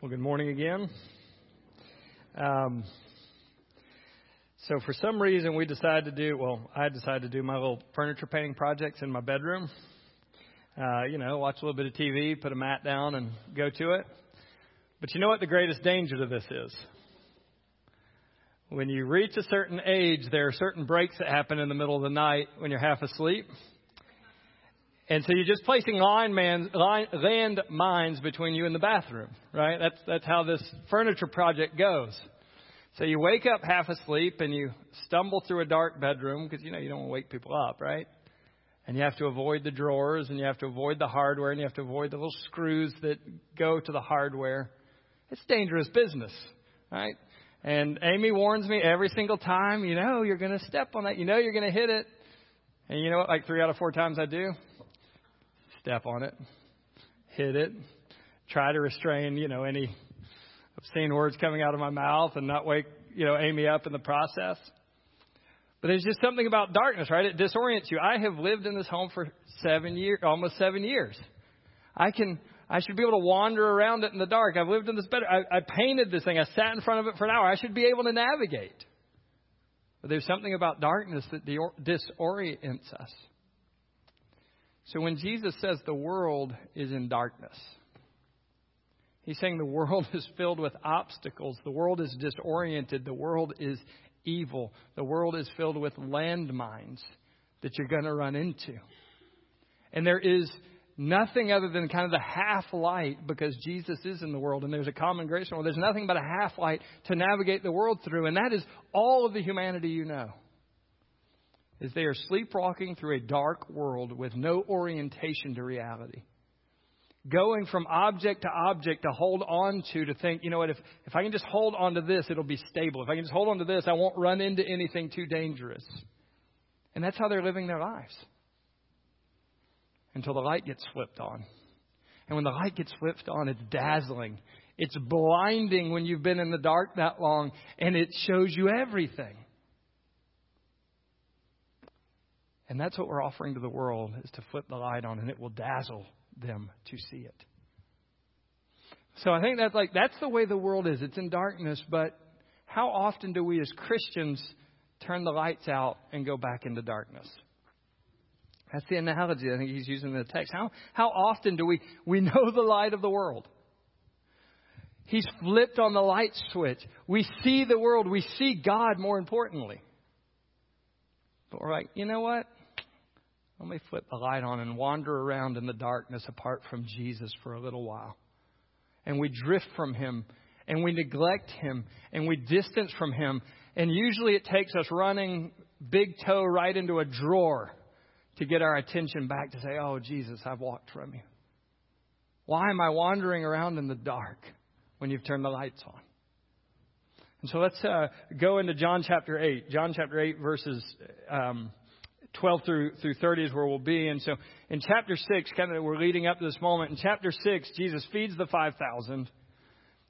Well, good morning again. Um, so, for some reason, we decided to do, well, I decided to do my little furniture painting projects in my bedroom. Uh, you know, watch a little bit of TV, put a mat down, and go to it. But you know what the greatest danger to this is? When you reach a certain age, there are certain breaks that happen in the middle of the night when you're half asleep. And so you're just placing line man, line, land mines between you and the bathroom, right? That's, that's how this furniture project goes. So you wake up half asleep and you stumble through a dark bedroom because, you know, you don't want to wake people up, right? And you have to avoid the drawers and you have to avoid the hardware and you have to avoid the little screws that go to the hardware. It's dangerous business, right? And Amy warns me every single time, you know, you're going to step on that. You know, you're going to hit it. And you know what? Like three out of four times I do step on it, hit it, try to restrain, you know, any obscene words coming out of my mouth and not wake, you know, Amy up in the process. But there's just something about darkness, right? It disorients you. I have lived in this home for seven years, almost seven years. I can, I should be able to wander around it in the dark. I've lived in this bed. I, I painted this thing. I sat in front of it for an hour. I should be able to navigate. But there's something about darkness that disorients us. So when Jesus says the world is in darkness, he's saying the world is filled with obstacles. The world is disoriented. The world is evil. The world is filled with landmines that you're going to run into. And there is nothing other than kind of the half light because Jesus is in the world and there's a common grace world. There's nothing but a half light to navigate the world through, and that is all of the humanity you know is they are sleepwalking through a dark world with no orientation to reality. Going from object to object to hold on to, to think, you know what, if, if I can just hold on to this, it'll be stable. If I can just hold on to this, I won't run into anything too dangerous. And that's how they're living their lives. Until the light gets flipped on. And when the light gets flipped on, it's dazzling. It's blinding when you've been in the dark that long, and it shows you everything. And that's what we're offering to the world is to flip the light on and it will dazzle them to see it. So I think that's like that's the way the world is. It's in darkness, but how often do we as Christians turn the lights out and go back into darkness? That's the analogy I think he's using in the text. How how often do we we know the light of the world? He's flipped on the light switch. We see the world. We see God more importantly. But we're like, you know what? Let me flip the light on and wander around in the darkness apart from Jesus for a little while. And we drift from Him and we neglect Him and we distance from Him. And usually it takes us running big toe right into a drawer to get our attention back to say, Oh, Jesus, I've walked from you. Why am I wandering around in the dark when you've turned the lights on? And so let's uh, go into John chapter 8. John chapter 8, verses um, 12 through, through 30 is where we'll be. And so in chapter 6, kind of we're leading up to this moment. In chapter 6, Jesus feeds the 5,000.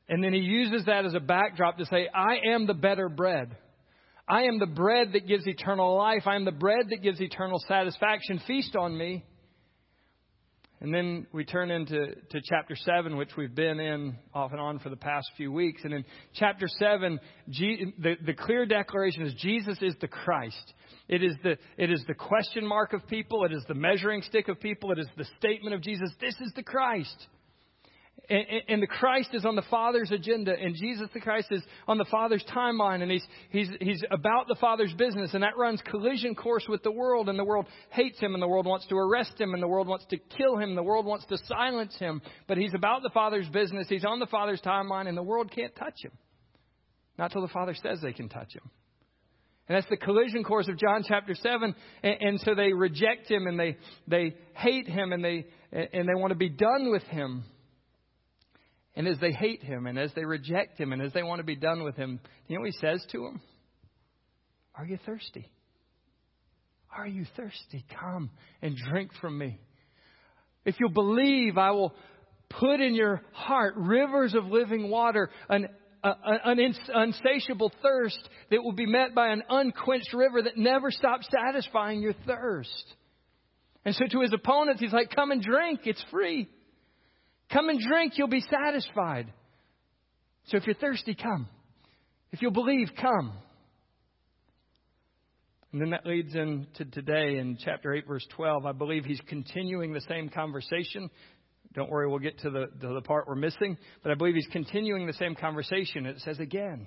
And then he uses that as a backdrop to say, I am the better bread. I am the bread that gives eternal life. I am the bread that gives eternal satisfaction. Feast on me. And then we turn into to chapter 7, which we've been in off and on for the past few weeks. And in chapter 7, G, the, the clear declaration is Jesus is the Christ. It is, the, it is the question mark of people. It is the measuring stick of people. It is the statement of Jesus. This is the Christ. And, and, the Christ is on the Father's agenda, and Jesus the Christ is on the Father's timeline, and he's, he's, he's about the Father's business, and that runs collision course with the world, and the world hates him, and the world wants to arrest him, and the world wants to kill him, the world wants to silence him. But he's about the Father's business, he's on the Father's timeline, and the world can't touch him. Not till the Father says they can touch him. And that's the collision course of John chapter 7. And, and so they reject him, and they, they hate him, and they, and they want to be done with him. And as they hate him and as they reject him and as they want to be done with him, you know what he says to them? Are you thirsty? Are you thirsty? Come and drink from me. If you'll believe, I will put in your heart rivers of living water, an, a, an insatiable thirst that will be met by an unquenched river that never stops satisfying your thirst. And so to his opponents, he's like, Come and drink, it's free. Come and drink, you'll be satisfied. So if you're thirsty, come. If you'll believe, come. And then that leads into today in chapter 8, verse 12. I believe he's continuing the same conversation. Don't worry, we'll get to the, to the part we're missing. But I believe he's continuing the same conversation. It says again.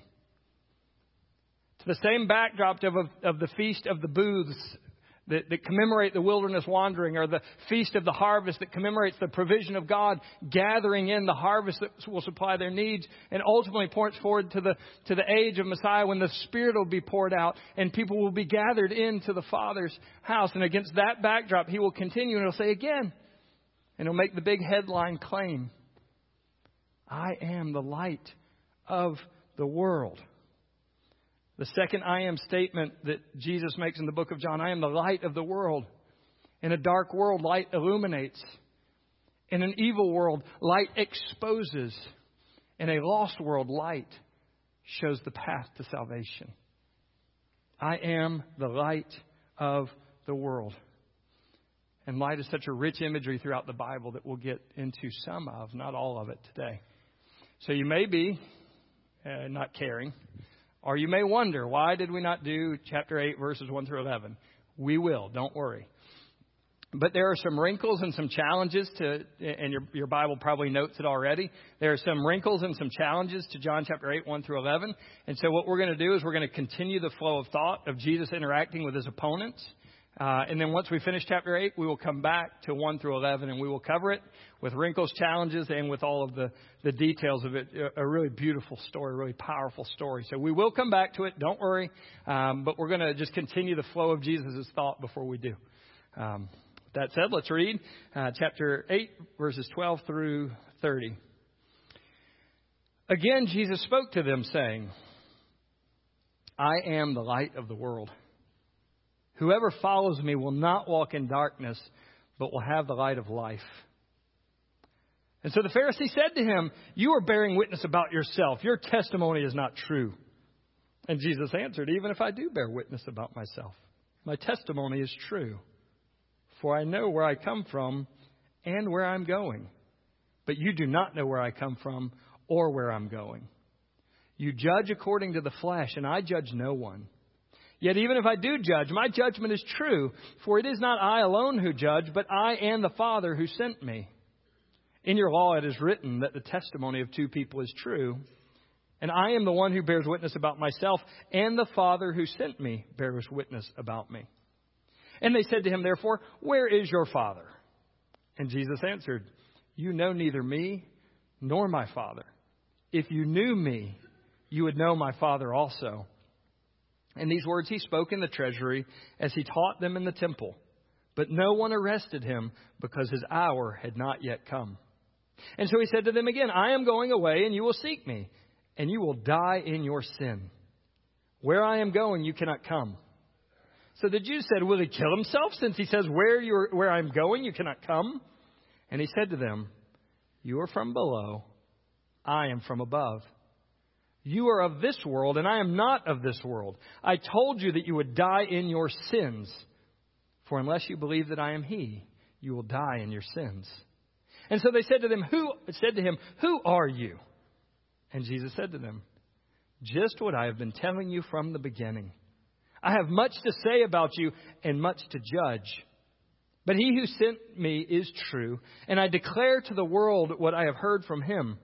To the same backdrop of, of the Feast of the Booths that, that commemorate the wilderness wandering, or the Feast of the Harvest that commemorates the provision of God gathering in the harvest that will supply their needs, and ultimately points forward to the, to the age of Messiah when the Spirit will be poured out and people will be gathered into the Father's house. And against that backdrop, he will continue and he'll say again, and he'll make the big headline claim I am the light of the world. The second I am statement that Jesus makes in the book of John I am the light of the world. In a dark world, light illuminates. In an evil world, light exposes. In a lost world, light shows the path to salvation. I am the light of the world. And light is such a rich imagery throughout the Bible that we'll get into some of, not all of it today. So you may be uh, not caring or you may wonder, why did we not do chapter 8, verses 1 through 11? We will, don't worry. But there are some wrinkles and some challenges to, and your, your Bible probably notes it already. There are some wrinkles and some challenges to John chapter 8, 1 through 11. And so what we're going to do is we're going to continue the flow of thought of Jesus interacting with his opponents. Uh, and then once we finish chapter 8, we will come back to 1 through 11 and we will cover it with wrinkles, challenges, and with all of the, the details of it. A really beautiful story, really powerful story. So we will come back to it, don't worry. Um, but we're going to just continue the flow of Jesus' thought before we do. Um, that said, let's read uh, chapter 8, verses 12 through 30. Again, Jesus spoke to them, saying, I am the light of the world. Whoever follows me will not walk in darkness, but will have the light of life. And so the Pharisee said to him, You are bearing witness about yourself. Your testimony is not true. And Jesus answered, Even if I do bear witness about myself, my testimony is true. For I know where I come from and where I'm going. But you do not know where I come from or where I'm going. You judge according to the flesh, and I judge no one. Yet even if I do judge, my judgment is true, for it is not I alone who judge, but I and the Father who sent me. In your law it is written that the testimony of two people is true, and I am the one who bears witness about myself, and the Father who sent me bears witness about me. And they said to him, therefore, Where is your Father? And Jesus answered, You know neither me nor my Father. If you knew me, you would know my Father also. And these words he spoke in the treasury as he taught them in the temple. But no one arrested him because his hour had not yet come. And so he said to them again, I am going away, and you will seek me, and you will die in your sin. Where I am going, you cannot come. So the Jews said, Will he kill himself since he says, Where, you're, where I'm going, you cannot come? And he said to them, You are from below, I am from above. You are of this world, and I am not of this world. I told you that you would die in your sins. For unless you believe that I am He, you will die in your sins. And so they said to them, Who said to him, Who are you? And Jesus said to them, Just what I have been telling you from the beginning. I have much to say about you and much to judge. But he who sent me is true, and I declare to the world what I have heard from him.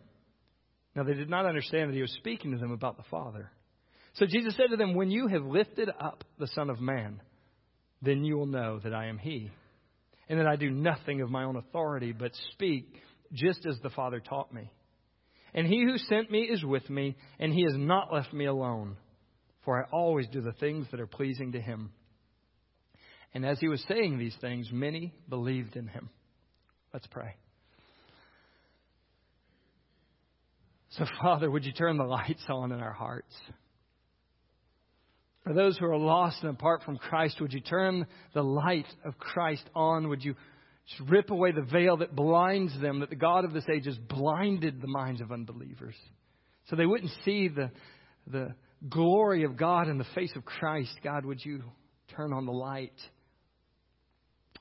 Now, they did not understand that he was speaking to them about the Father. So Jesus said to them, When you have lifted up the Son of Man, then you will know that I am he, and that I do nothing of my own authority, but speak just as the Father taught me. And he who sent me is with me, and he has not left me alone, for I always do the things that are pleasing to him. And as he was saying these things, many believed in him. Let's pray. So, Father, would you turn the lights on in our hearts? For those who are lost and apart from Christ, would you turn the light of Christ on? Would you rip away the veil that blinds them, that the God of this age has blinded the minds of unbelievers, so they wouldn't see the, the glory of God in the face of Christ? God, would you turn on the light?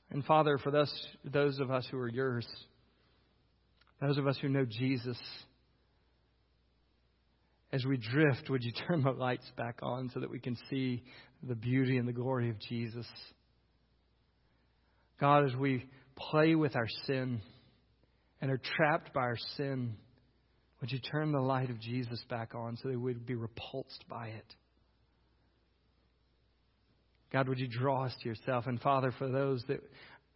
And Father, for those, those of us who are yours, those of us who know Jesus, as we drift, would you turn the lights back on so that we can see the beauty and the glory of Jesus? God, as we play with our sin and are trapped by our sin, would you turn the light of Jesus back on so that we'd be repulsed by it? God, would you draw us to yourself? And Father, for those that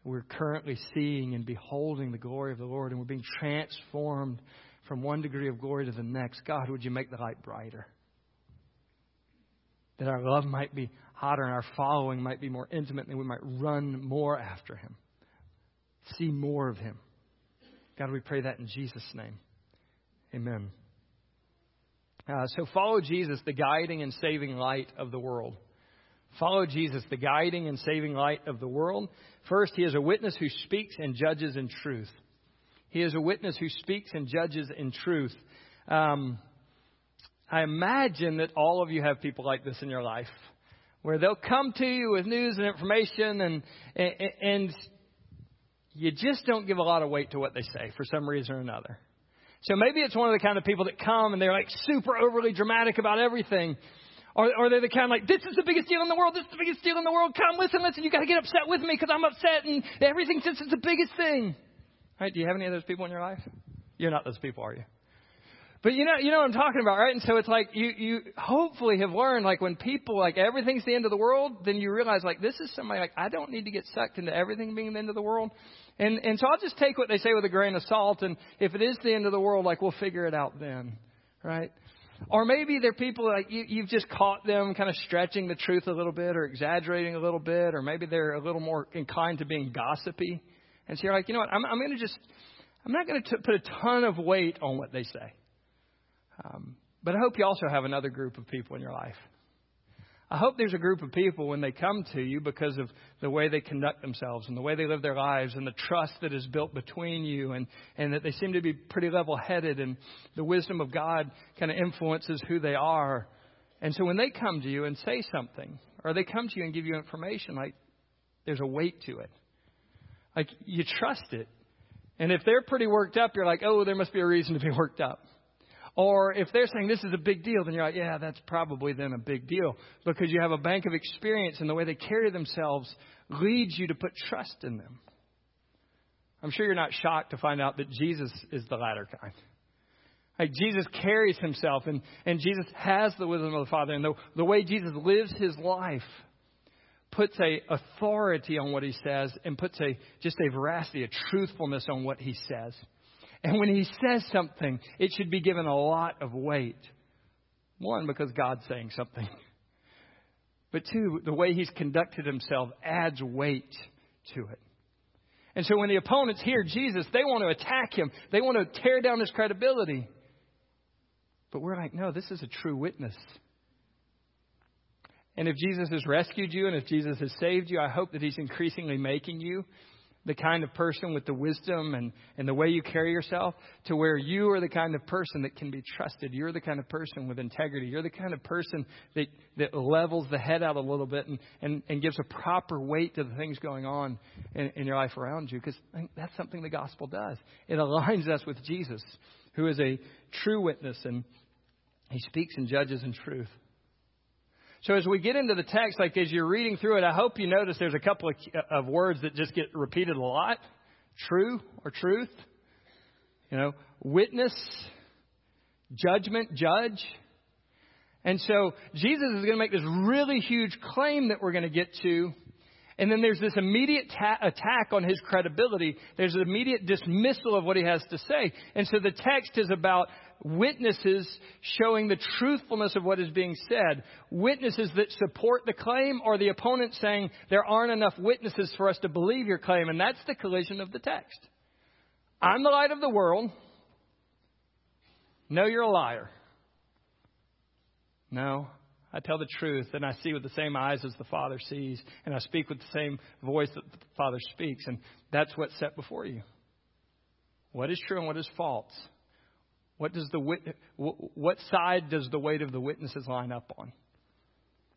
we're currently seeing and beholding the glory of the Lord and we're being transformed from one degree of glory to the next, God, would you make the light brighter? That our love might be hotter and our following might be more intimate and we might run more after Him, see more of Him. God, we pray that in Jesus' name. Amen. Uh, so follow Jesus, the guiding and saving light of the world. Follow Jesus, the guiding and saving light of the world. First, he is a witness who speaks and judges in truth. He is a witness who speaks and judges in truth. Um, I imagine that all of you have people like this in your life, where they'll come to you with news and information, and and you just don't give a lot of weight to what they say for some reason or another. So maybe it's one of the kind of people that come and they're like super overly dramatic about everything. Or, or they're the kind of like, this is the biggest deal in the world. This is the biggest deal in the world. Come, listen, listen. You got to get upset with me because I'm upset and everything since it's the biggest thing. Right? Do you have any of those people in your life? You're not those people, are you? But you know, you know what I'm talking about, right? And so it's like you, you hopefully have learned, like when people like everything's the end of the world, then you realize like this is somebody like I don't need to get sucked into everything being the end of the world. And and so I'll just take what they say with a grain of salt, and if it is the end of the world, like we'll figure it out then, right? Or maybe they're people like you, you've just caught them kind of stretching the truth a little bit or exaggerating a little bit, or maybe they're a little more inclined to being gossipy. And so you're like, you know what, I'm, I'm going to just, I'm not going to put a ton of weight on what they say. Um, but I hope you also have another group of people in your life I hope there's a group of people when they come to you because of the way they conduct themselves and the way they live their lives and the trust that is built between you and, and that they seem to be pretty level headed and the wisdom of God kind of influences who they are. And so when they come to you and say something, or they come to you and give you information, like there's a weight to it. Like you trust it. And if they're pretty worked up, you're like, oh, there must be a reason to be worked up. Or if they're saying this is a big deal, then you're like, yeah, that's probably then a big deal because you have a bank of experience and the way they carry themselves leads you to put trust in them. I'm sure you're not shocked to find out that Jesus is the latter kind. Like Jesus carries himself and, and Jesus has the wisdom of the Father and the, the way Jesus lives his life puts a authority on what he says and puts a just a veracity, a truthfulness on what he says. And when he says something, it should be given a lot of weight. One, because God's saying something. But two, the way he's conducted himself adds weight to it. And so when the opponents hear Jesus, they want to attack him. They want to tear down his credibility. But we're like, no, this is a true witness. And if Jesus has rescued you and if Jesus has saved you, I hope that he's increasingly making you the kind of person with the wisdom and, and the way you carry yourself to where you are the kind of person that can be trusted. You're the kind of person with integrity. You're the kind of person that, that levels the head out a little bit and, and, and gives a proper weight to the things going on in, in your life around you. Because that's something the gospel does. It aligns us with Jesus, who is a true witness and he speaks and judges in truth. So as we get into the text, like as you're reading through it, I hope you notice there's a couple of, of words that just get repeated a lot. True or truth. You know, witness, judgment, judge. And so Jesus is going to make this really huge claim that we're going to get to. And then there's this immediate ta- attack on his credibility. There's an immediate dismissal of what he has to say. And so the text is about witnesses showing the truthfulness of what is being said, witnesses that support the claim, or the opponent saying there aren't enough witnesses for us to believe your claim. And that's the collision of the text. I'm the light of the world. No, you're a liar. No, I tell the truth and I see with the same eyes as the Father sees, and I speak with the same voice that the Father speaks, and that's what's set before you. What is true and what is false? What does the what side does the weight of the witnesses line up on?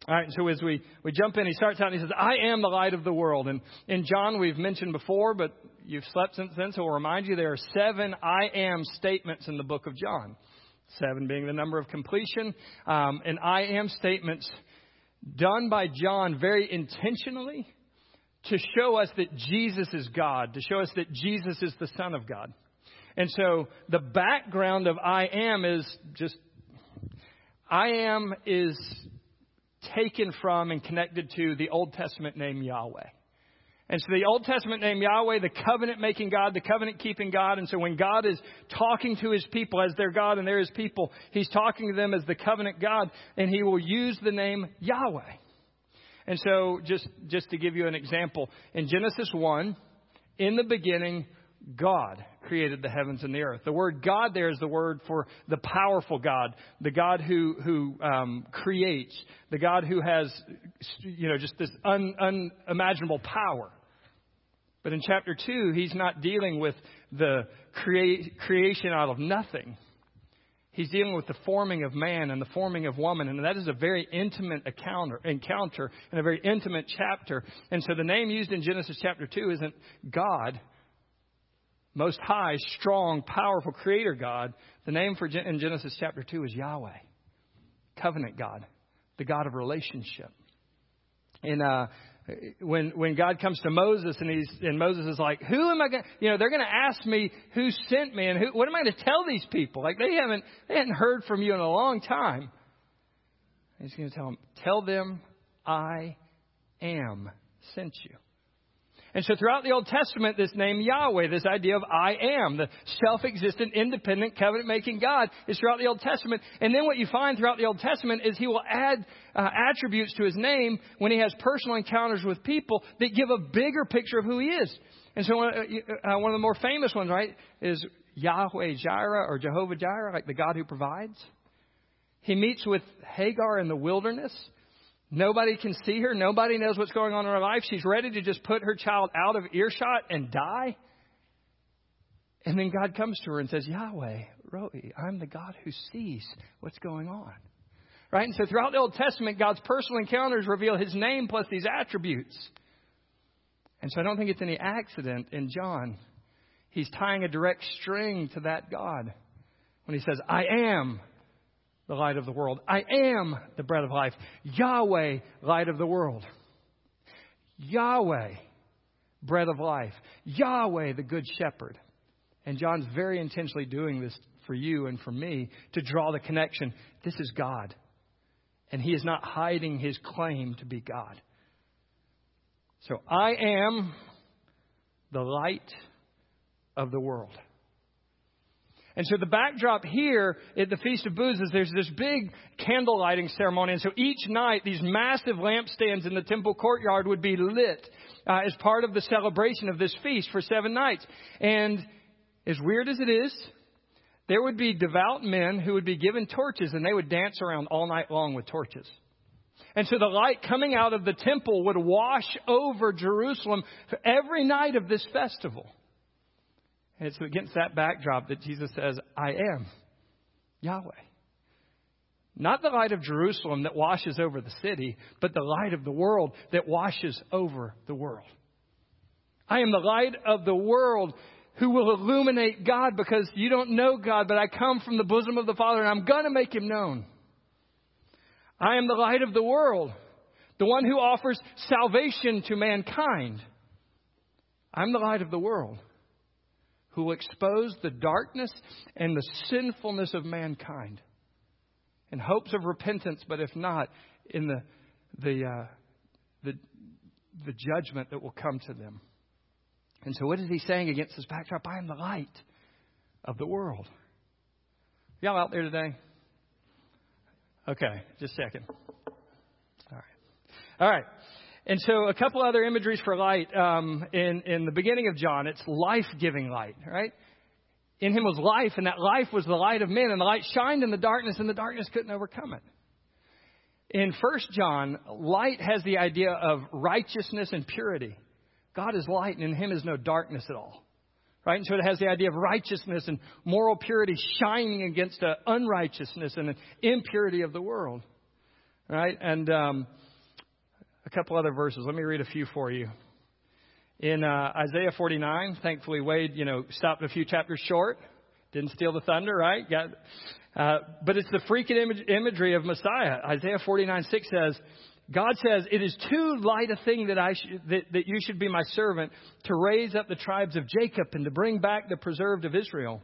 All right, so as we, we jump in, he starts out and he says, I am the light of the world. And in John, we've mentioned before, but you've slept since then, so we'll remind you there are seven I am statements in the book of John. seven being the number of completion, um, and I am statements done by John very intentionally to show us that Jesus is God, to show us that Jesus is the Son of God. And so the background of I am is just, I am is taken from and connected to the Old Testament name Yahweh. And so the Old Testament name Yahweh, the covenant making God, the covenant keeping God. And so when God is talking to his people as their God and they're his people, he's talking to them as the covenant God, and he will use the name Yahweh. And so just, just to give you an example, in Genesis 1, in the beginning, God created the heavens and the earth. The word God there is the word for the powerful God, the God who who um, creates, the God who has you know just this un, unimaginable power. But in chapter two, he's not dealing with the crea- creation out of nothing. He's dealing with the forming of man and the forming of woman, and that is a very intimate encounter, encounter and a very intimate chapter. And so the name used in Genesis chapter 2 isn't God, most high, strong, powerful creator God. The name for in Genesis chapter 2 is Yahweh, covenant God, the God of relationship. And uh, when when God comes to Moses and he's and Moses is like, "Who am I going? You know, they're going to ask me who sent me and who, what am I going to tell these people? Like they haven't they hadn't heard from you in a long time." he's going to tell them, "Tell them I am sent you." And so throughout the Old Testament, this name Yahweh, this idea of I am, the self-existent, independent, covenant-making God is throughout the Old Testament. And then what you find throughout the Old Testament is he will add uh, attributes to his name when he has personal encounters with people that give a bigger picture of who he is. And so one, uh, uh, one of the more famous ones, right, is Yahweh Jireh or Jehovah Jireh, like the God who provides. He meets with Hagar in the wilderness Nobody can see her. Nobody knows what's going on in her life. She's ready to just put her child out of earshot and die. And then God comes to her and says, Yahweh, Roi, I'm the God who sees what's going on. Right? And so throughout the Old Testament, God's personal encounters reveal his name plus these attributes. And so I don't think it's any accident in John. He's tying a direct string to that God when he says, I am the light of the world. I am the bread of life. Yahweh, light of the world. Yahweh, bread of life. Yahweh, the good shepherd. And John's very intentionally doing this for you and for me to draw the connection. This is God. And he is not hiding his claim to be God. So I am the light of the world. And so the backdrop here at the Feast of Booths is there's this big candle lighting ceremony. And so each night, these massive lampstands in the temple courtyard would be lit uh, as part of the celebration of this feast for seven nights. And as weird as it is, there would be devout men who would be given torches and they would dance around all night long with torches. And so the light coming out of the temple would wash over Jerusalem every night of this festival. And it's against that backdrop that Jesus says, I am Yahweh. Not the light of Jerusalem that washes over the city, but the light of the world that washes over the world. I am the light of the world who will illuminate God because you don't know God, but I come from the bosom of the Father and I'm going to make him known. I am the light of the world, the one who offers salvation to mankind. I'm the light of the world who will expose the darkness and the sinfulness of mankind in hopes of repentance, but if not, in the, the, uh, the, the judgment that will come to them. And so, what is he saying against this backdrop? I am the light of the world. Y'all out there today? Okay, just a second. All right. All right. And so a couple other imageries for light um, in, in the beginning of John. It's life-giving light, right? In him was life, and that life was the light of men, and the light shined in the darkness, and the darkness couldn't overcome it. In First John, light has the idea of righteousness and purity. God is light, and in him is no darkness at all. Right? And so it has the idea of righteousness and moral purity shining against the unrighteousness and impurity of the world. Right? And um, a couple other verses. Let me read a few for you. In uh, Isaiah 49, thankfully Wade, you know, stopped a few chapters short Didn't steal the thunder, right? Got, uh, but it's the freaking image, imagery of Messiah. Isaiah 49 6 says, God says, It is too light a thing that, I sh- that, that you should be my servant to raise up the tribes of Jacob and to bring back the preserved of Israel.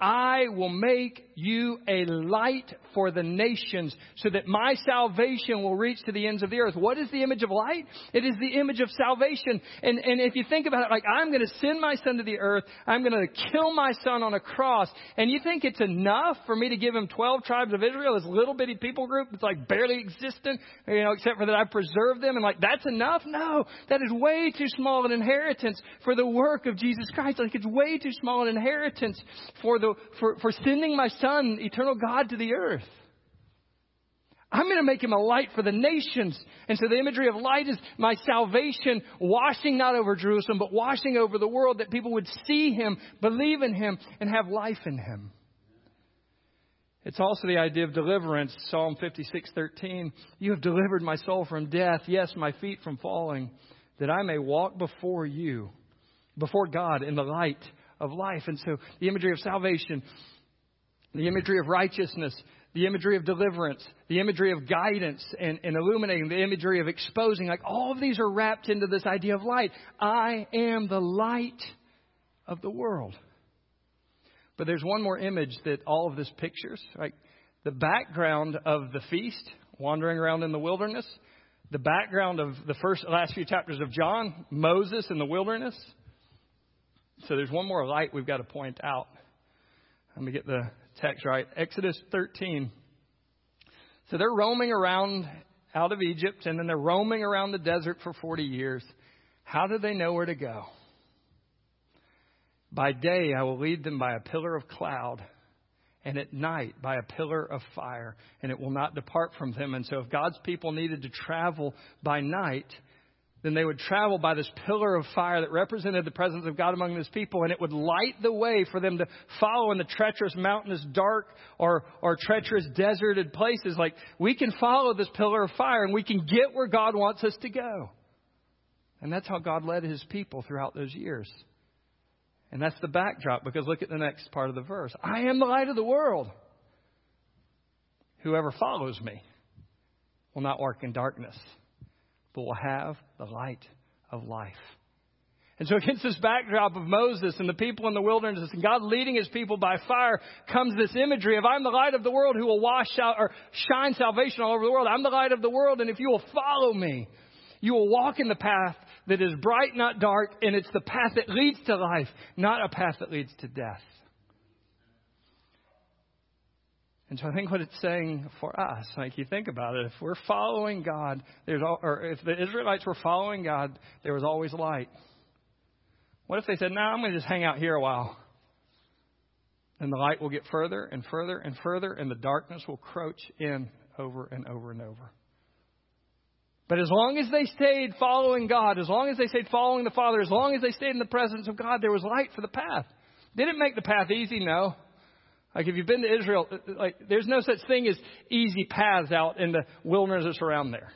I will make you a light for the nations so that my salvation will reach to the ends of the earth. What is the image of light? It is the image of salvation. And, and if you think about it, like, I'm going to send my son to the earth. I'm going to kill my son on a cross. And you think it's enough for me to give him 12 tribes of Israel, this little bitty people group that's like barely existent, you know, except for that I preserved them and like, that's enough? No, that is way too small an inheritance for the work of Jesus Christ. Like, it's way too small an inheritance for the for, for sending my son, eternal God, to the earth. I'm going to make him a light for the nations. And so the imagery of light is my salvation washing not over Jerusalem, but washing over the world that people would see him, believe in him, and have life in him. It's also the idea of deliverance. Psalm 56:13. You have delivered my soul from death, yes, my feet from falling, that I may walk before you, before God in the light of life. And so the imagery of salvation, the imagery of righteousness, the imagery of deliverance, the imagery of guidance and, and, illuminating, the imagery of exposing, like all of these are wrapped into this idea of light. I am the light of the world. But there's one more image that all of this pictures, like the background of the feast, wandering around in the wilderness, the background of the first last few chapters of John, Moses in the wilderness, so there's one more light we've got to point out. Let me get the text right. Exodus 13. So they're roaming around out of Egypt, and then they're roaming around the desert for 40 years. How do they know where to go? By day, I will lead them by a pillar of cloud, and at night by a pillar of fire, and it will not depart from them. And so, if God's people needed to travel by night, then they would travel by this pillar of fire that represented the presence of God among His people, and it would light the way for them to follow in the treacherous, mountainous, dark, or, or treacherous, deserted places. Like, we can follow this pillar of fire, and we can get where God wants us to go. And that's how God led His people throughout those years. And that's the backdrop, because look at the next part of the verse I am the light of the world. Whoever follows me will not walk in darkness but will have the light of life. And so, against this backdrop of Moses and the people in the wilderness and God leading his people by fire, comes this imagery of I'm the light of the world who will wash out or shine salvation all over the world. I'm the light of the world, and if you will follow me, you will walk in the path that is bright, not dark, and it's the path that leads to life, not a path that leads to death. And so I think what it's saying for us, like you think about it, if we're following God, there's all, or if the Israelites were following God, there was always light. What if they said, "No, nah, I'm going to just hang out here a while," and the light will get further and further and further, and the darkness will crouch in over and over and over. But as long as they stayed following God, as long as they stayed following the Father, as long as they stayed in the presence of God, there was light for the path. Did it make the path easy? No. Like if you've been to Israel, uh, uh, like there's no such thing as easy paths out in the wilderness around there.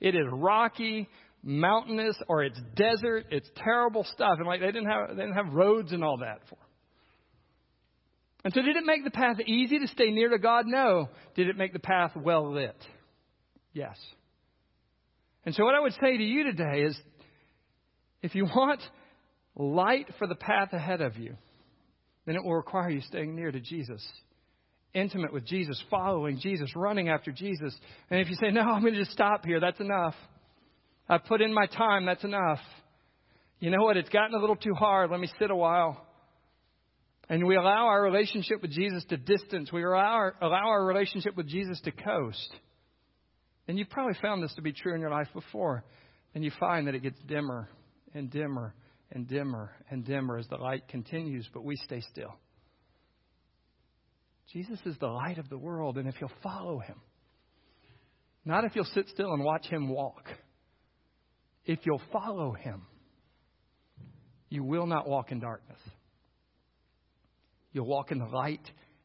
It is rocky, mountainous, or it's desert. It's terrible stuff, and like they didn't have they didn't have roads and all that for. And so, did it make the path easy to stay near to God? No. Did it make the path well lit? Yes. And so, what I would say to you today is, if you want light for the path ahead of you, then it will require you staying near to Jesus, intimate with Jesus, following Jesus, running after Jesus. And if you say, No, I'm going to just stop here, that's enough. I've put in my time, that's enough. You know what? It's gotten a little too hard. Let me sit a while. And we allow our relationship with Jesus to distance. We allow our, allow our relationship with Jesus to coast. And you've probably found this to be true in your life before. And you find that it gets dimmer and dimmer and dimmer and dimmer as the light continues, but we stay still. Jesus is the light of the world, and if you'll follow him, not if you'll sit still and watch him walk, if you'll follow him, you will not walk in darkness. You'll walk in the light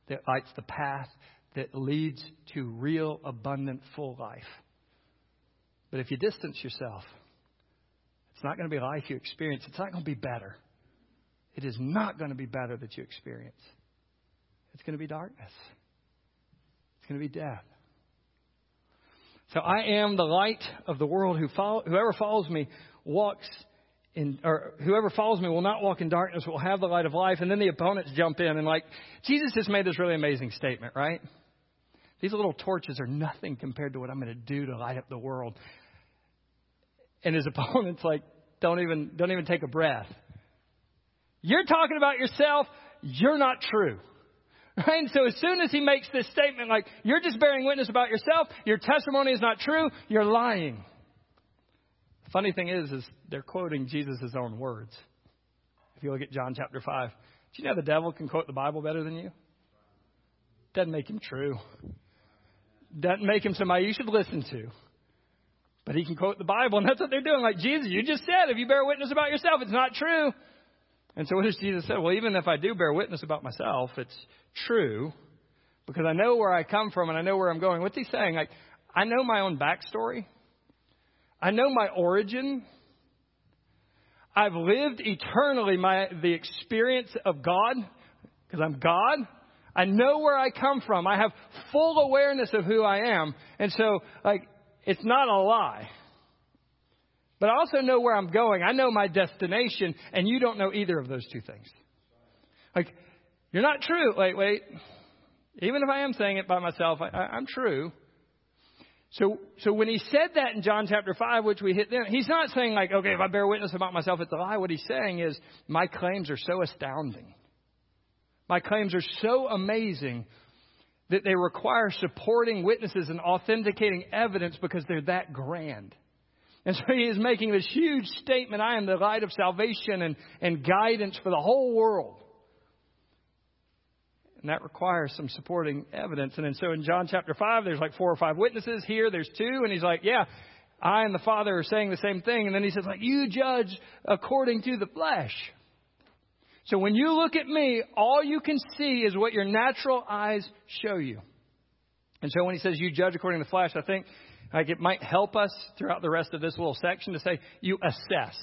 that lights the path that leads to real, abundant, full life. But if you distance yourself, it's not going to be life you experience. It's not going to be better. it is not going to be better that you experience. It's going to be darkness. It's going to be death. So I am the light of the world. Who follow, whoever follows me walks in, or whoever follows me will not walk in darkness, will have the light of life. And then the opponents jump in and like, Jesus just made this really amazing statement, right? These little torches are nothing compared to what I'm going to do to light up the world. And his opponents like, don't even, don't even take a breath. You're talking about yourself. You're not true. Right? And so as soon as he makes this statement, like, you're just bearing witness about yourself, your testimony is not true, you're lying. Funny thing is, is they're quoting Jesus' own words. If you look at John chapter 5, do you know the devil can quote the Bible better than you? Doesn't make him true. Doesn't make him somebody you should listen to. But he can quote the Bible, and that's what they're doing. Like, Jesus, you just said, if you bear witness about yourself, it's not true. And so what does Jesus say? Well, even if I do bear witness about myself, it's true because I know where I come from and I know where I'm going. What's he saying? Like, I know my own backstory. I know my origin. I've lived eternally my, the experience of God because I'm God. I know where I come from. I have full awareness of who I am. And so, like, it's not a lie. But I also know where I'm going. I know my destination, and you don't know either of those two things. Like, you're not true. Wait, wait. Even if I am saying it by myself, I, I, am true. So, so when he said that in John chapter 5, which we hit then, he's not saying like, okay, if I bear witness about myself, it's a lie. What he's saying is, my claims are so astounding. My claims are so amazing that they require supporting witnesses and authenticating evidence because they're that grand. And so he is making this huge statement I am the light of salvation and, and guidance for the whole world. And that requires some supporting evidence. And then so in John chapter 5, there's like four or five witnesses. Here, there's two. And he's like, yeah, I and the Father are saying the same thing. And then he says, like, you judge according to the flesh. So when you look at me, all you can see is what your natural eyes show you. And so when he says you judge according to the flesh, I think like it might help us throughout the rest of this little section to say you assess.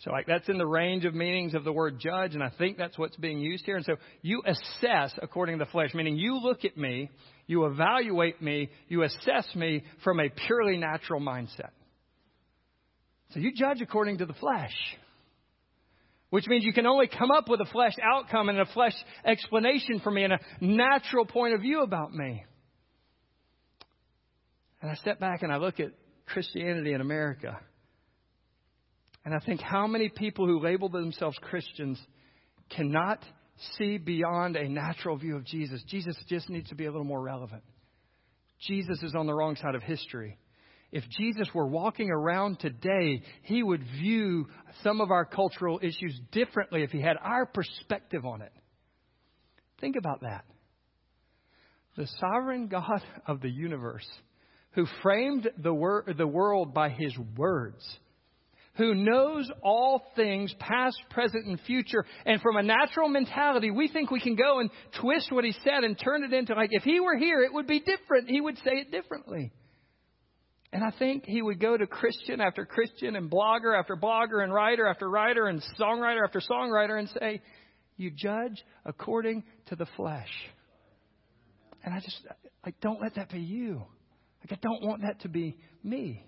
So like that's in the range of meanings of the word judge, and I think that's what's being used here. And so you assess according to the flesh, meaning you look at me, you evaluate me, you assess me from a purely natural mindset. So you judge according to the flesh. Which means you can only come up with a flesh outcome and a flesh explanation for me and a natural point of view about me. And I step back and I look at Christianity in America. And I think how many people who label themselves Christians cannot see beyond a natural view of Jesus. Jesus just needs to be a little more relevant. Jesus is on the wrong side of history. If Jesus were walking around today, he would view some of our cultural issues differently if he had our perspective on it. Think about that. The sovereign God of the universe who framed the, wor- the world by his words, who knows all things, past, present, and future. And from a natural mentality, we think we can go and twist what he said and turn it into like, if he were here, it would be different. He would say it differently. And I think he would go to Christian after Christian and blogger after blogger and writer after writer and songwriter after songwriter and say, You judge according to the flesh. And I just, like, don't let that be you. Like, I don't want that to be me.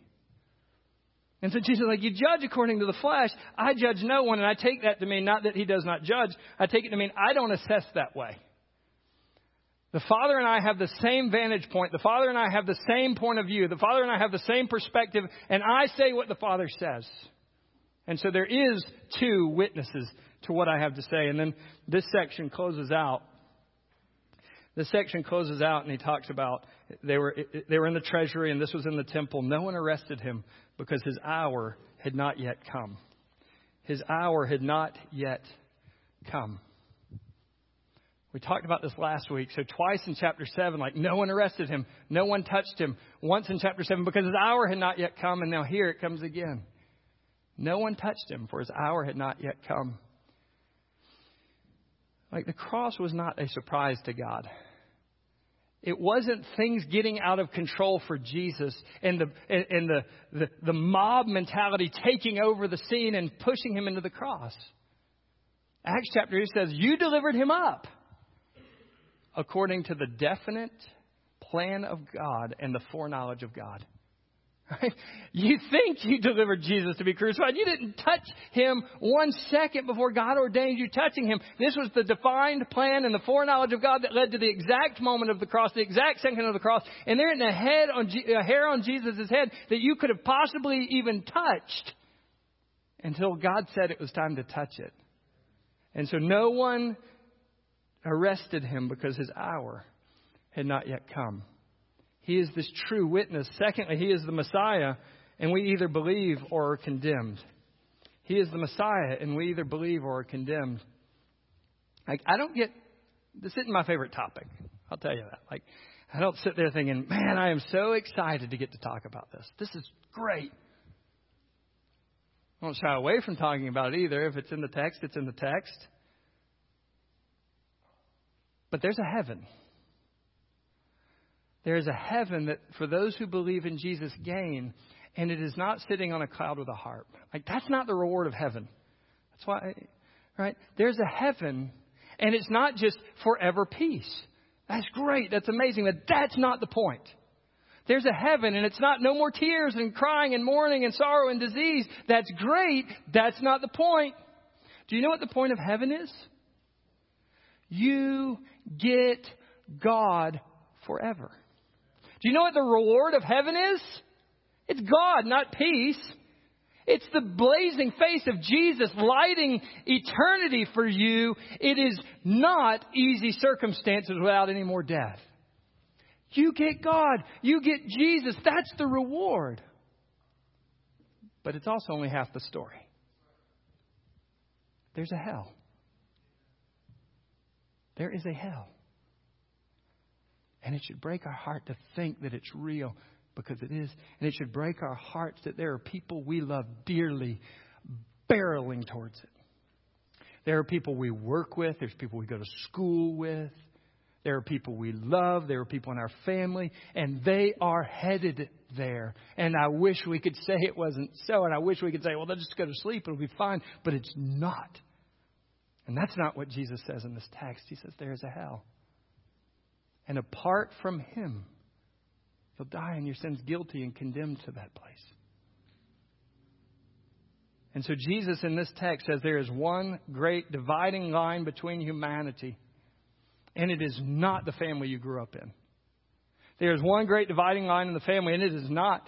And so Jesus is like, You judge according to the flesh. I judge no one. And I take that to mean not that he does not judge. I take it to mean I don't assess that way. The Father and I have the same vantage point. The Father and I have the same point of view. The Father and I have the same perspective. And I say what the Father says. And so there is two witnesses to what I have to say. And then this section closes out this section closes out and he talks about they were, they were in the treasury and this was in the temple. No one arrested him because his hour had not yet come. His hour had not yet come. We talked about this last week. So, twice in chapter 7, like no one arrested him, no one touched him. Once in chapter 7, because his hour had not yet come, and now here it comes again. No one touched him, for his hour had not yet come. Like the cross was not a surprise to God. It wasn't things getting out of control for Jesus and the, and the, the, the mob mentality taking over the scene and pushing him into the cross. Acts chapter 2 says, You delivered him up according to the definite plan of God and the foreknowledge of God. Right? You think you delivered Jesus to be crucified. You didn't touch him one second before God ordained you touching him. This was the defined plan and the foreknowledge of God that led to the exact moment of the cross, the exact second of the cross, and there isn't a, head on, a hair on Jesus' head that you could have possibly even touched until God said it was time to touch it. And so no one arrested him because his hour had not yet come. He is this true witness. Secondly, he is the Messiah, and we either believe or are condemned. He is the Messiah, and we either believe or are condemned. Like, I don't get, this isn't my favorite topic. I'll tell you that. Like, I don't sit there thinking, man, I am so excited to get to talk about this. This is great. I don't shy away from talking about it either. If it's in the text, it's in the text. But there's a heaven. There is a heaven that for those who believe in Jesus gain, and it is not sitting on a cloud with a harp. Like that's not the reward of heaven. That's why, right? There's a heaven, and it's not just forever peace. That's great. That's amazing. But that's not the point. There's a heaven, and it's not no more tears and crying and mourning and sorrow and disease. That's great. That's not the point. Do you know what the point of heaven is? You get God forever. Do you know what the reward of heaven is? It's God, not peace. It's the blazing face of Jesus lighting eternity for you. It is not easy circumstances without any more death. You get God. You get Jesus. That's the reward. But it's also only half the story. There's a hell. There is a hell. And it should break our heart to think that it's real because it is. And it should break our hearts that there are people we love dearly barreling towards it. There are people we work with, there's people we go to school with, there are people we love, there are people in our family, and they are headed there. And I wish we could say it wasn't so, and I wish we could say, well, they'll just go to sleep, it'll be fine, but it's not. And that's not what Jesus says in this text. He says there is a hell. And apart from Him, you'll die in your sins guilty and condemned to that place. And so Jesus in this text says there is one great dividing line between humanity, and it is not the family you grew up in. There is one great dividing line in the family, and it is not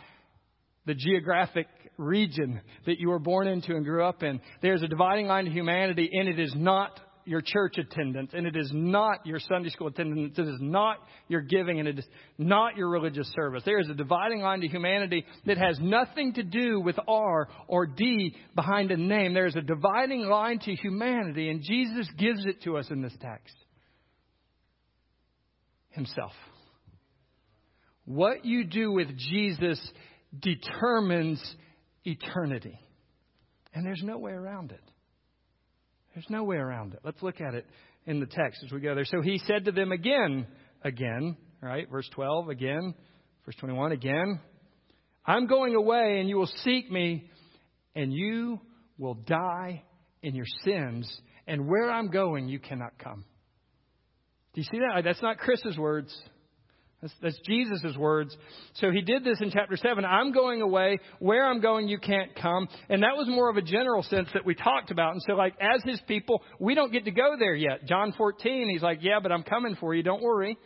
the geographic region that you were born into and grew up in. There's a dividing line to humanity, and it is not your church attendance, and it is not your Sunday school attendance, it is not your giving, and it is not your religious service. There is a dividing line to humanity that has nothing to do with R or D behind a name. There is a dividing line to humanity, and Jesus gives it to us in this text Himself. What you do with Jesus determines eternity. And there's no way around it. There's no way around it. Let's look at it in the text as we go there. So he said to them again, again, right? Verse 12, again. Verse 21, again. I'm going away and you will seek me and you will die in your sins. And where I'm going, you cannot come. Do you see that? That's not Chris's words. That's, that's Jesus' words. So he did this in chapter 7. I'm going away. Where I'm going, you can't come. And that was more of a general sense that we talked about. And so, like, as his people, we don't get to go there yet. John 14, he's like, Yeah, but I'm coming for you. Don't worry.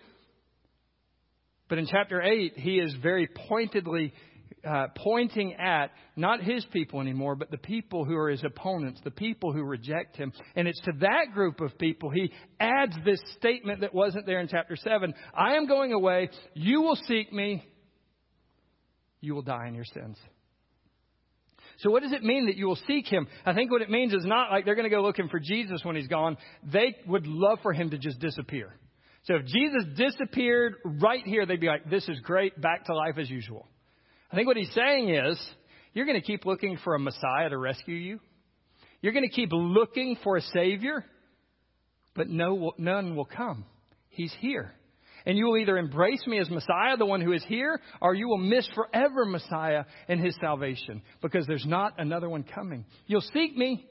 But in chapter 8, he is very pointedly uh, pointing at not his people anymore, but the people who are his opponents, the people who reject him. And it's to that group of people he adds this statement that wasn't there in chapter 7 I am going away. You will seek me. You will die in your sins. So, what does it mean that you will seek him? I think what it means is not like they're going to go looking for Jesus when he's gone. They would love for him to just disappear. So, if Jesus disappeared right here, they'd be like, This is great, back to life as usual. I think what he's saying is you're going to keep looking for a Messiah to rescue you. You're going to keep looking for a Savior, but no, none will come. He's here. And you will either embrace me as Messiah, the one who is here, or you will miss forever Messiah and his salvation because there's not another one coming. You'll seek me.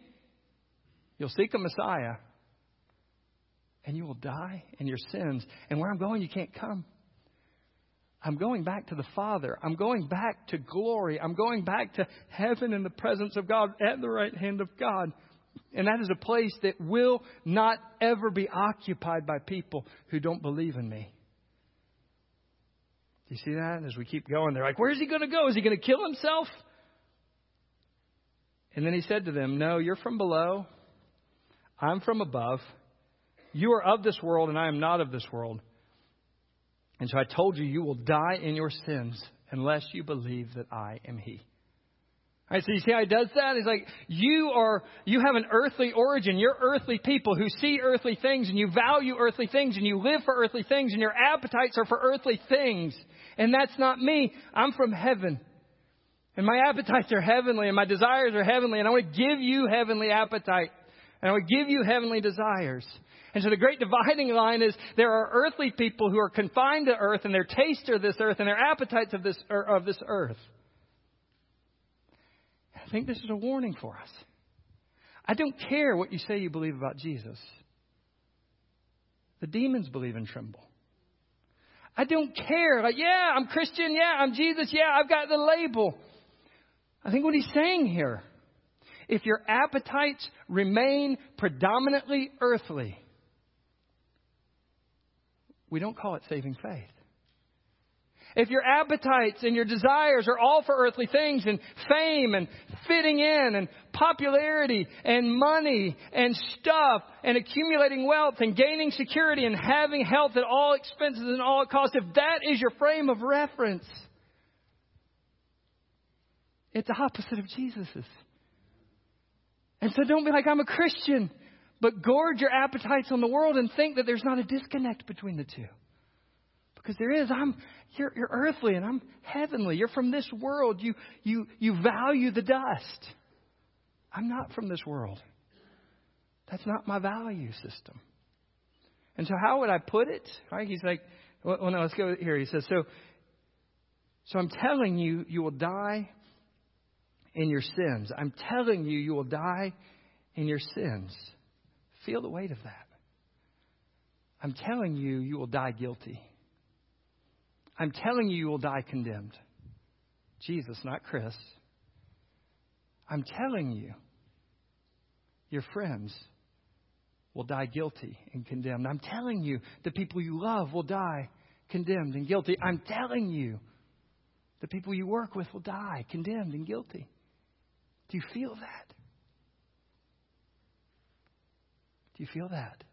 You'll seek a Messiah, and you will die in your sins. And where I'm going, you can't come. I'm going back to the Father. I'm going back to glory. I'm going back to heaven in the presence of God at the right hand of God. And that is a place that will not ever be occupied by people who don't believe in me. Do you see that? As we keep going, they're like, Where's he going to go? Is he going to kill himself? And then he said to them, No, you're from below. I'm from above. You are of this world, and I am not of this world. And so I told you, you will die in your sins unless you believe that I am He. All right, so you see how he does that? He's like, you are, you have an earthly origin. You're earthly people who see earthly things and you value earthly things and you live for earthly things and your appetites are for earthly things. And that's not me. I'm from heaven. And my appetites are heavenly and my desires are heavenly and I want to give you heavenly appetite and I want to give you heavenly desires. And so the great dividing line is there are earthly people who are confined to earth and their tastes are this earth and their appetites of this, er, of this earth. I think this is a warning for us. I don't care what you say you believe about Jesus. The demons believe and tremble. I don't care. Like, yeah, I'm Christian. Yeah, I'm Jesus. Yeah, I've got the label. I think what he's saying here if your appetites remain predominantly earthly, we don't call it saving faith. If your appetites and your desires are all for earthly things and fame and fitting in and popularity and money and stuff and accumulating wealth and gaining security and having health at all expenses and all costs, if that is your frame of reference, it's the opposite of Jesus's. And so don't be like, I'm a Christian, but gorge your appetites on the world and think that there's not a disconnect between the two. Because there is. I'm, you're, you're earthly and I'm heavenly. You're from this world. You, you, you value the dust. I'm not from this world. That's not my value system. And so, how would I put it? Right? He's like, well, no, let's go here. He says, so, so I'm telling you, you will die in your sins. I'm telling you, you will die in your sins. Feel the weight of that. I'm telling you, you will die guilty. I'm telling you, you will die condemned. Jesus, not Chris. I'm telling you, your friends will die guilty and condemned. I'm telling you, the people you love will die condemned and guilty. I'm telling you, the people you work with will die condemned and guilty. Do you feel that? You feel that?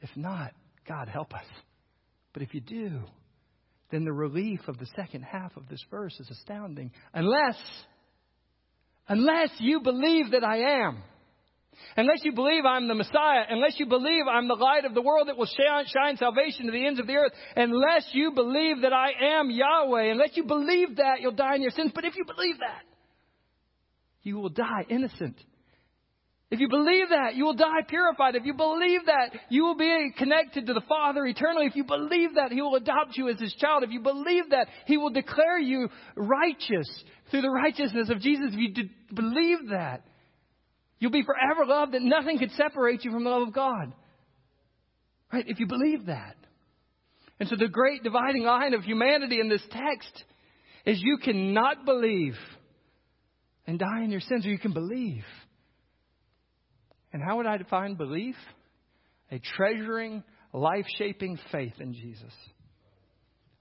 If not, God help us. But if you do, then the relief of the second half of this verse is astounding. Unless, unless you believe that I am. Unless you believe I'm the Messiah, unless you believe I'm the light of the world that will shine, salvation to the ends of the earth, unless you believe that I am Yahweh, unless you believe that, you'll die in your sins. But if you believe that, you will die innocent. If you believe that, you will die purified. If you believe that, you will be connected to the Father eternally. If you believe that, He will adopt you as His child. If you believe that, He will declare you righteous through the righteousness of Jesus. If you believe that, you'll be forever loved, that nothing could separate you from the love of God. Right? If you believe that. And so the great dividing line of humanity in this text is you cannot believe and die in your sins, or you can believe. And how would I define belief? A treasuring, life shaping faith in Jesus.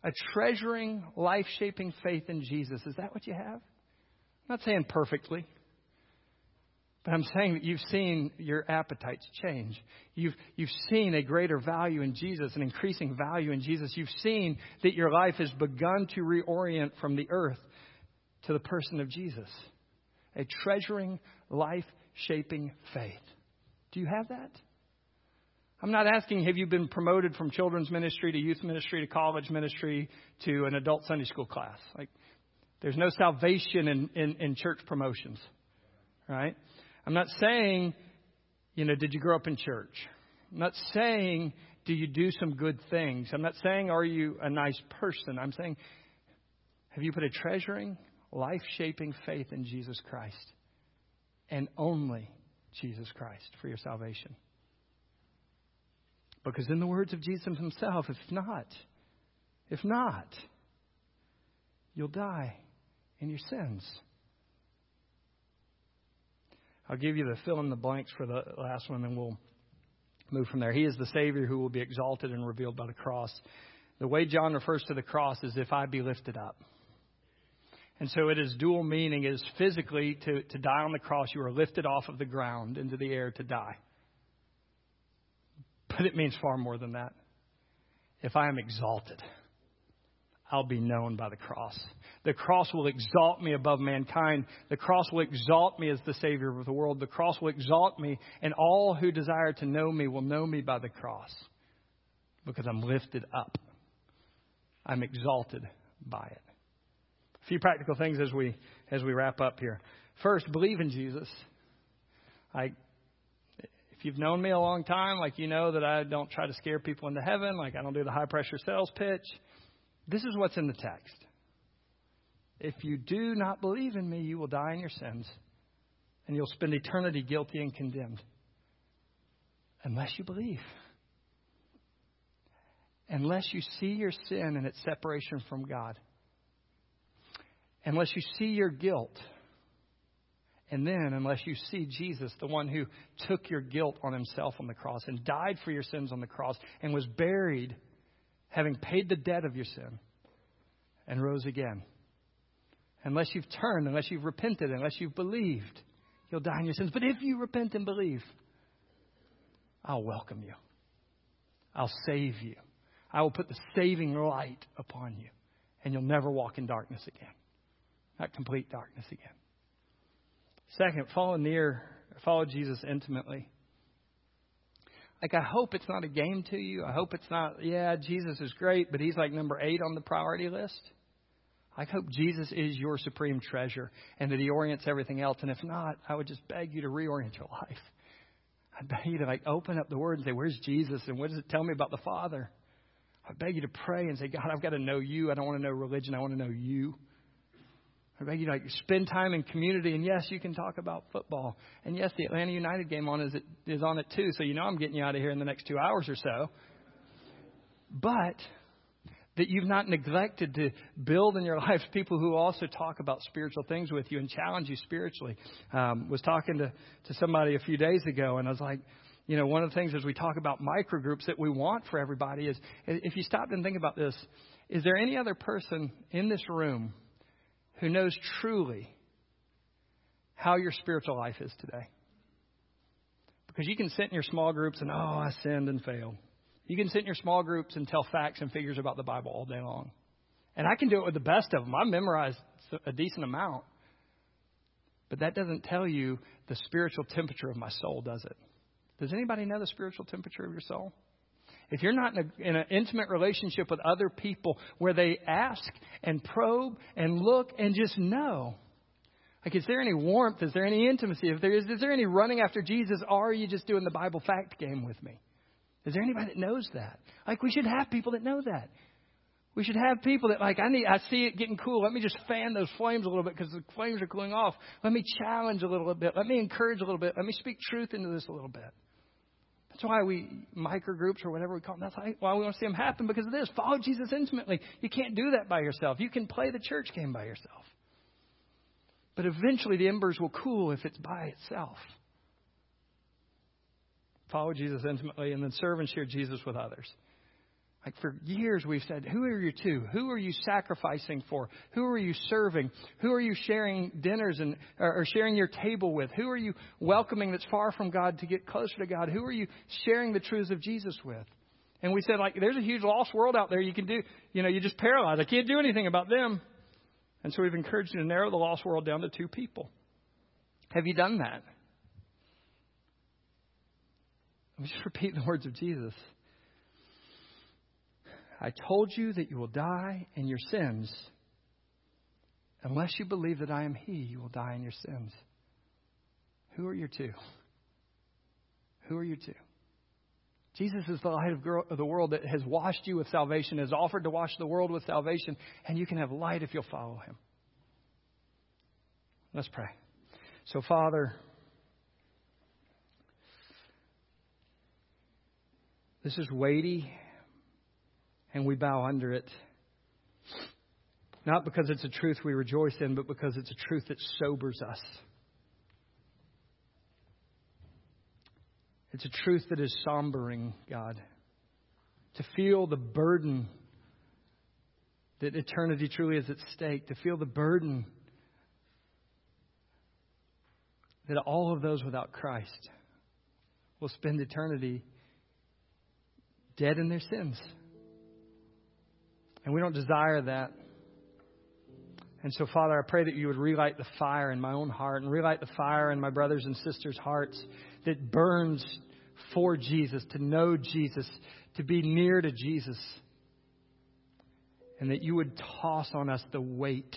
A treasuring, life shaping faith in Jesus. Is that what you have? I'm not saying perfectly, but I'm saying that you've seen your appetites change. You've, you've seen a greater value in Jesus, an increasing value in Jesus. You've seen that your life has begun to reorient from the earth to the person of Jesus a treasuring, life shaping faith. Do you have that? I'm not asking, have you been promoted from children's ministry to youth ministry to college ministry to an adult Sunday school class? Like, there's no salvation in, in, in church promotions, right? I'm not saying, you know, did you grow up in church? I'm not saying, do you do some good things? I'm not saying, are you a nice person? I'm saying, have you put a treasuring, life shaping faith in Jesus Christ and only Jesus Christ for your salvation. Because, in the words of Jesus himself, if not, if not, you'll die in your sins. I'll give you the fill in the blanks for the last one, and we'll move from there. He is the Savior who will be exalted and revealed by the cross. The way John refers to the cross is if I be lifted up. And so it is dual meaning is physically to, to die on the cross, you are lifted off of the ground into the air to die. But it means far more than that. If I am exalted, I'll be known by the cross. The cross will exalt me above mankind. The cross will exalt me as the Savior of the world. The cross will exalt me, and all who desire to know me will know me by the cross because I'm lifted up. I'm exalted by it. Few practical things as we as we wrap up here. First, believe in Jesus. I if you've known me a long time, like you know that I don't try to scare people into heaven, like I don't do the high pressure sales pitch. This is what's in the text. If you do not believe in me, you will die in your sins, and you'll spend eternity guilty and condemned. Unless you believe. Unless you see your sin and its separation from God. Unless you see your guilt. And then, unless you see Jesus, the one who took your guilt on himself on the cross and died for your sins on the cross and was buried having paid the debt of your sin, and rose again. Unless you've turned, unless you've repented, unless you've believed, you'll die in your sins. But if you repent and believe, I'll welcome you. I'll save you. I will put the saving light upon you, and you'll never walk in darkness again. Not complete darkness again. Second, follow near, follow Jesus intimately. Like, I hope it's not a game to you. I hope it's not, yeah, Jesus is great, but he's like number eight on the priority list. I hope Jesus is your supreme treasure and that he orients everything else. And if not, I would just beg you to reorient your life. I beg you to like open up the word and say, Where's Jesus? And what does it tell me about the Father? I beg you to pray and say, God, I've got to know you. I don't want to know religion. I want to know you. Beg you spend time in community. And yes, you can talk about football. And yes, the Atlanta United game on is it is on it too. So you know I'm getting you out of here in the next two hours or so. But that you've not neglected to build in your life people who also talk about spiritual things with you and challenge you spiritually. Um, was talking to to somebody a few days ago, and I was like. You know, one of the things as we talk about microgroups that we want for everybody is if you stop and think about this, is there any other person in this room who knows truly how your spiritual life is today. Because you can sit in your small groups and, oh, I sinned and failed. You can sit in your small groups and tell facts and figures about the Bible all day long. And I can do it with the best of them. I memorized a decent amount. But that doesn't tell you the spiritual temperature of my soul, does it? Does anybody know the spiritual temperature of your soul? If you're not in, a, in an intimate relationship with other people where they ask and probe and look and just know, like, is there any warmth? Is there any intimacy? If there is, is there any running after Jesus? Or are you just doing the Bible fact game with me? Is there anybody that knows that? Like, we should have people that know that. We should have people that like I need. I see it getting cool. Let me just fan those flames a little bit because the flames are cooling off. Let me challenge a little bit. Let me encourage a little bit. Let me speak truth into this a little bit. That's why we micro groups or whatever we call them. That's why we want to see them happen because of this. Follow Jesus intimately. You can't do that by yourself. You can play the church game by yourself. But eventually the embers will cool if it's by itself. Follow Jesus intimately and then serve and share Jesus with others. Like for years, we've said, Who are you to? Who are you sacrificing for? Who are you serving? Who are you sharing dinners and, or sharing your table with? Who are you welcoming that's far from God to get closer to God? Who are you sharing the truths of Jesus with? And we said, like, there's a huge lost world out there. You can do, you know, you just paralyzed. I can't do anything about them. And so we've encouraged you to narrow the lost world down to two people. Have you done that? Let me just repeat the words of Jesus. I told you that you will die in your sins. Unless you believe that I am He, you will die in your sins. Who are your two? Who are your two? Jesus is the light of, the world that has washed you with salvation, has offered to wash the world with salvation, and you can have light if you'll follow Him. Let's pray. So, Father, this is weighty and we bow under it. Not because it's a truth we rejoice in, but because it's a truth that sobers us. It's a truth that is sombering, God. To feel the burden that eternity truly is at stake, to feel the burden that all of those without Christ will spend eternity dead in their sins. And we don't desire that. And so, Father, I pray that you would relight the fire in my own heart and relight the fire in my brothers and sisters' hearts that burns for Jesus, to know Jesus, to be near to Jesus. And that you would toss on us the weight,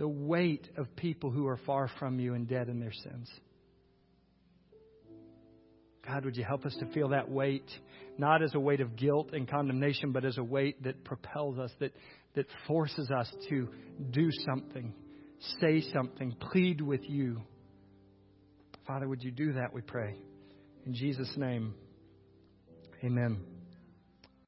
the weight of people who are far from you and dead in their sins. God, would you help us to feel that weight, not as a weight of guilt and condemnation, but as a weight that propels us, that, that forces us to do something, say something, plead with you. Father, would you do that, we pray. In Jesus' name, amen.